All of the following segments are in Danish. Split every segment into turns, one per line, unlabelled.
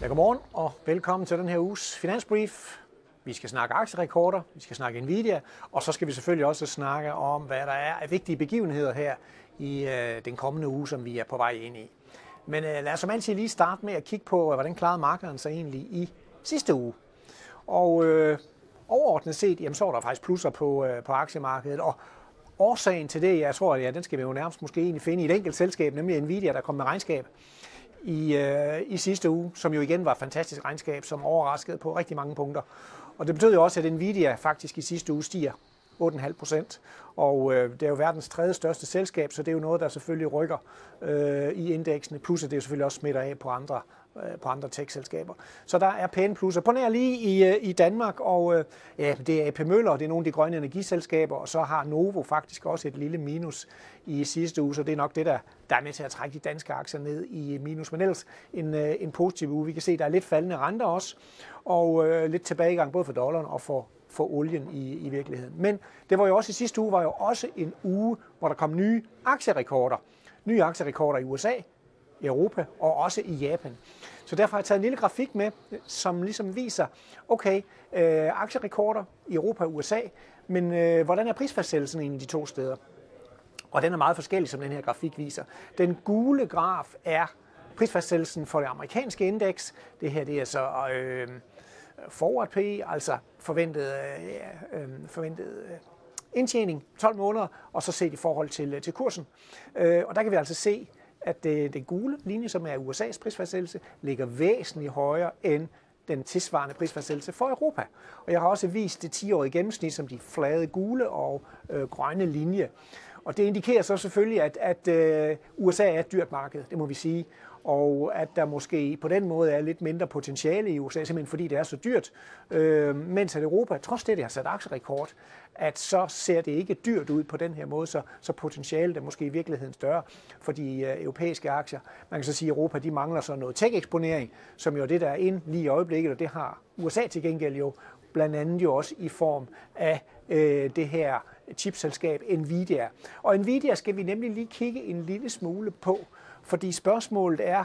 Ja, godmorgen og velkommen til den her uges Finansbrief. Vi skal snakke aktierekorder, vi skal snakke Nvidia, og så skal vi selvfølgelig også snakke om, hvad der er af vigtige begivenheder her i øh, den kommende uge, som vi er på vej ind i. Men øh, lad os som altid lige starte med at kigge på, øh, hvordan klarede markederne sig egentlig i sidste uge. Og øh, overordnet set, jamen, så var der faktisk plusser på, øh, på aktiemarkedet, og årsagen til det, jeg tror, ja, den skal vi jo nærmest måske egentlig finde i et enkelt selskab, nemlig Nvidia, der kom med regnskab i, øh, i sidste uge, som jo igen var et fantastisk regnskab, som overraskede på rigtig mange punkter. Og det betød jo også, at Nvidia faktisk i sidste uge stiger 8,5 procent. Og øh, det er jo verdens tredje største selskab, så det er jo noget, der selvfølgelig rykker øh, i indeksene. Plus at det jo selvfølgelig også smitter af på andre Øh, på andre tech-selskaber. Så der er pæne plusser. På nær lige i, øh, i Danmark, og øh, ja, det er AP Møller, det er nogle af de grønne energiselskaber, og så har Novo faktisk også et lille minus i sidste uge, så det er nok det, der, der er med til at trække de danske aktier ned i minus. Men ellers en, en positiv uge. Vi kan se, der er lidt faldende renter også, og øh, lidt tilbagegang både for dollaren og for, for olien i, i virkeligheden. Men det var jo også i sidste uge, var jo også en uge, hvor der kom nye aktierekorder. Nye aktierekorder i USA, i Europa og også i Japan. Så derfor har jeg taget en lille grafik med, som ligesom viser, okay, øh, aktierekorder i Europa og USA, men øh, hvordan er prisfastsættelsen egentlig de to steder? Og den er meget forskellig, som den her grafik viser. Den gule graf er prisfastsættelsen for det amerikanske indeks. Det her det er så øh, forward P, altså forventet, øh, øh, forventet øh, indtjening 12 måneder, og så set i forhold til, øh, til kursen. Øh, og der kan vi altså se, at det, den gule linje, som er USA's prisfastsættelse, ligger væsentligt højere end den tilsvarende prisfastsættelse for Europa. Og jeg har også vist det 10-årige gennemsnit som de flade gule og øh, grønne linje. Og det indikerer så selvfølgelig, at, at øh, USA er et dyrt marked, det må vi sige og at der måske på den måde er lidt mindre potentiale i USA, simpelthen fordi det er så dyrt, øh, mens at Europa, trods det, det har sat aktierekord, at så ser det ikke dyrt ud på den her måde, så, så potentialet er måske i virkeligheden større for de øh, europæiske aktier. Man kan så sige, at Europa de mangler så noget tech-eksponering, som jo er det, der er ind lige i øjeblikket, og det har USA til gengæld jo blandt andet jo også i form af øh, det her chipselskab Nvidia. Og Nvidia skal vi nemlig lige kigge en lille smule på, fordi spørgsmålet er,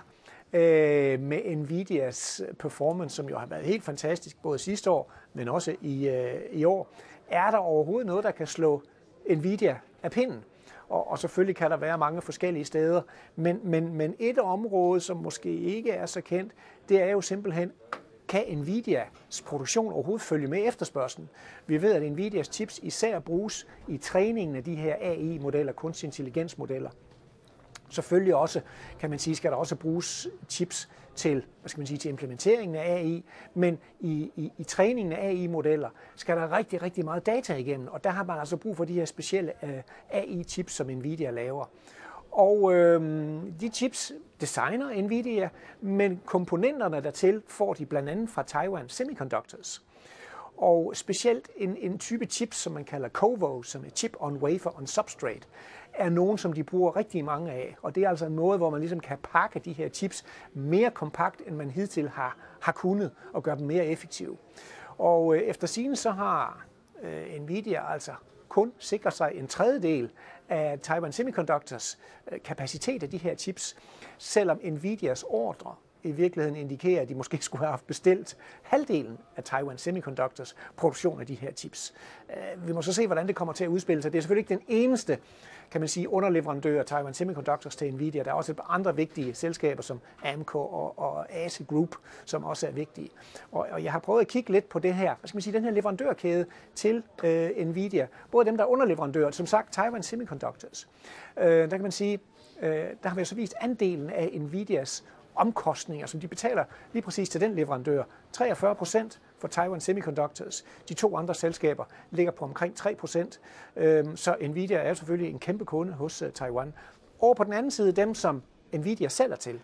øh, med Nvidias performance, som jo har været helt fantastisk både sidste år, men også i, øh, i år, er der overhovedet noget, der kan slå Nvidia af pinden? Og, og selvfølgelig kan der være mange forskellige steder, men, men, men et område, som måske ikke er så kendt, det er jo simpelthen, kan Nvidias produktion overhovedet følge med efterspørgselen? Vi ved, at Nvidias chips især bruges i træningen af de her AI-modeller, kunstig intelligensmodeller. Selvfølgelig også, kan man sige, skal der også bruges chips til, hvad skal man sige, til implementeringen af AI, men i, i, i træningen af AI-modeller skal der rigtig, rigtig meget data igennem, og der har man altså brug for de her specielle øh, AI-chips, som Nvidia laver. Og øh, de chips designer Nvidia, men komponenterne dertil får de blandt andet fra Taiwan Semiconductors. Og specielt en, en type chips, som man kalder COVO, som er chip on wafer on substrate, er nogen, som de bruger rigtig mange af. Og det er altså en måde, hvor man ligesom kan pakke de her chips mere kompakt, end man hidtil har, har kunnet, og gøre dem mere effektive. Og øh, efter sigende så har øh, Nvidia altså kun sikret sig en tredjedel af Taiwan Semiconductors øh, kapacitet af de her chips, selvom Nvidias ordre i virkeligheden indikerer, at de måske skulle have haft bestilt halvdelen af Taiwan Semiconductors produktion af de her chips. Øh, vi må så se, hvordan det kommer til at udspille sig. Det er selvfølgelig ikke den eneste kan man sige, underleverandør af Taiwan Semiconductors til Nvidia. Der er også andre vigtige selskaber som Amco og, og AC Group, som også er vigtige. Og, og jeg har prøvet at kigge lidt på det her, hvad skal man sige, den her leverandørkæde til øh, Nvidia. Både dem, der er underleverandører, som sagt Taiwan Semiconductors. Øh, der kan man sige, øh, der har vi så vist andelen af Nvidias omkostninger, som de betaler lige præcis til den leverandør. 43 procent for Taiwan Semiconductors. De to andre selskaber ligger på omkring 3 procent. Øhm, så Nvidia er selvfølgelig en kæmpe kunde hos øh, Taiwan. Over på den anden side, dem som Nvidia sælger til,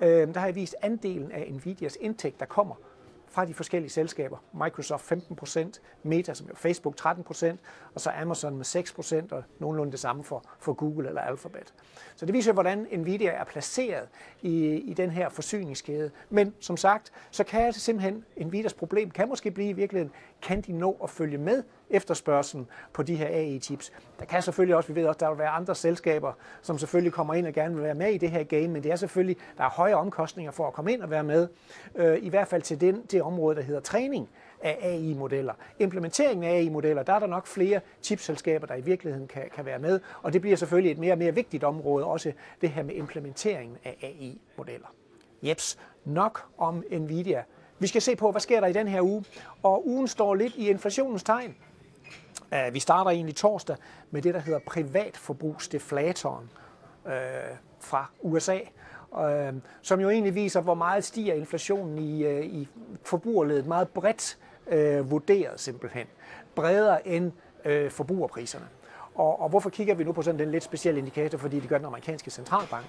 øhm, der har jeg vist andelen af Nvidias indtægt, der kommer fra de forskellige selskaber. Microsoft 15%, Meta som er Facebook 13%, og så Amazon med 6%, og nogenlunde det samme for, for Google eller Alphabet. Så det viser, hvordan Nvidia er placeret i, i den her forsyningskæde. Men som sagt, så kan det simpelthen, Nvidias problem kan måske blive i virkeligheden, kan de nå at følge med efterspørgselen på de her AI-chips. Der kan selvfølgelig også, vi ved også, der vil være andre selskaber, som selvfølgelig kommer ind og gerne vil være med i det her game, men det er selvfølgelig, der er høje omkostninger for at komme ind og være med, øh, i hvert fald til den, det område, der hedder træning af AI-modeller. Implementeringen af AI-modeller, der er der nok flere chipselskaber, der i virkeligheden kan, kan være med, og det bliver selvfølgelig et mere og mere vigtigt område, også det her med implementeringen af AI-modeller. Jeps, nok om Nvidia. Vi skal se på, hvad sker der i den her uge, og ugen står lidt i inflationens tegn. Øh, vi starter egentlig torsdag med det, der hedder privatforbrugsdeflatoren øh, fra USA, øh, som jo egentlig viser, hvor meget stiger inflationen i, øh, i forbrugerledet. Meget bredt øh, vurderet simpelthen. Bredere end øh, forbrugerpriserne. Og, og hvorfor kigger vi nu på sådan den lidt specielle indikator? Fordi det gør den amerikanske centralbank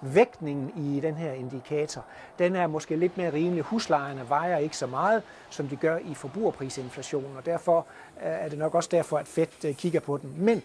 vægtningen i den her indikator, den er måske lidt mere rimelig. Huslejerne vejer ikke så meget, som de gør i forbrugerprisinflationen, og derfor øh, er det nok også derfor, at Fed øh, kigger på den. Men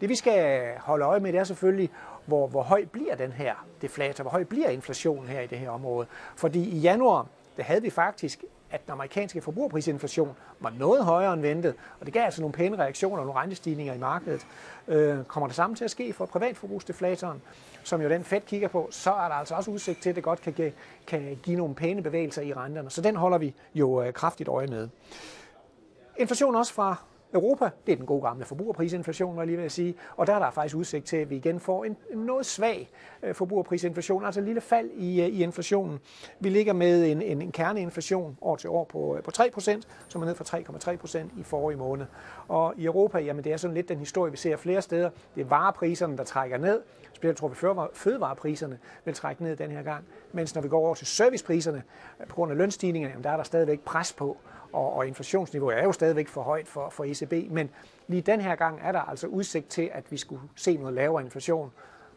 det vi skal holde øje med, det er selvfølgelig, hvor, hvor høj bliver den her deflator, hvor høj bliver inflationen her i det her område. Fordi i januar, der havde vi faktisk at den amerikanske forbrugerprisinflation var noget højere end ventet, og det gav altså nogle pæne reaktioner og nogle rentestigninger i markedet. Øh, kommer det samme til at ske for privatforbrugsdeflatoren, som jo den Fed kigger på, så er der altså også udsigt til, at det godt kan, give, kan give nogle pæne bevægelser i renterne. Så den holder vi jo øh, kraftigt øje med. Inflation også fra Europa, det er den gode gamle forbrugerprisinflation, var jeg lige ved at sige, og der er der faktisk udsigt til, at vi igen får en, en noget svag øh, forbrugerprisinflation, altså et lille fald i, øh, i inflationen. Vi ligger med en, en, en kerneinflation år til år på, øh, på 3%, som er ned fra 3,3% i forrige måned. Og i Europa, jamen det er sådan lidt den historie, vi ser flere steder. Det er varepriserne, der trækker ned. Specielt tror vi, fødevarepriserne vil trække ned den her gang. Mens når vi går over til servicepriserne, på grund af lønstigningerne, jamen der er der stadigvæk pres på og, og inflationsniveauet er jo stadigvæk for højt for, for ECB, men lige den her gang er der altså udsigt til, at vi skulle se noget lavere inflation.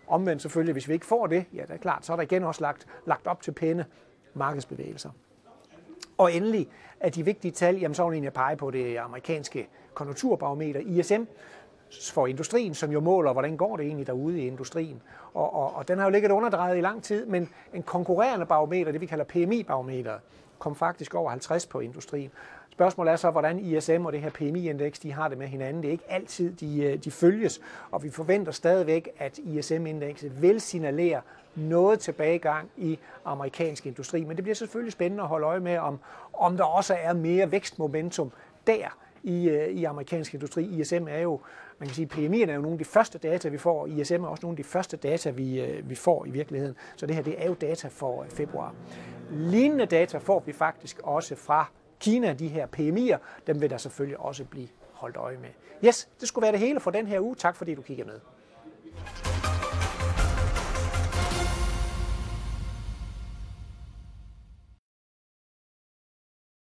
Omvendt selvfølgelig, hvis vi ikke får det, ja, det er klart, så er der igen også lagt, lagt op til pæne markedsbevægelser. Og endelig er de vigtige tal, jamen så vil jeg pege på det amerikanske konjunkturbarometer ISM, for industrien, som jo måler, hvordan går det egentlig derude i industrien. Og, og, og den har jo ligget underdrejet i lang tid, men en konkurrerende barometer, det vi kalder PMI-barometer, kom faktisk over 50 på industrien. Spørgsmålet er så, hvordan ISM og det her PMI-indeks, de har det med hinanden. Det er ikke altid, de, øh, de følges, og vi forventer stadigvæk, at ISM-indekset vil signalere noget tilbagegang i amerikansk industri. Men det bliver selvfølgelig spændende at holde øje med, om, om der også er mere vækstmomentum der i, øh, i amerikansk industri. ISM er jo, man kan sige, PMI er jo nogle af de første data, vi får, og ISM er også nogle af de første data, vi, øh, vi får i virkeligheden. Så det her, det er jo data for øh, februar. Lignende data får vi faktisk også fra Kina, de her PMI'er. Dem vil der selvfølgelig også blive holdt øje med. Yes, det skulle være det hele for den her uge. Tak fordi du kiggede med.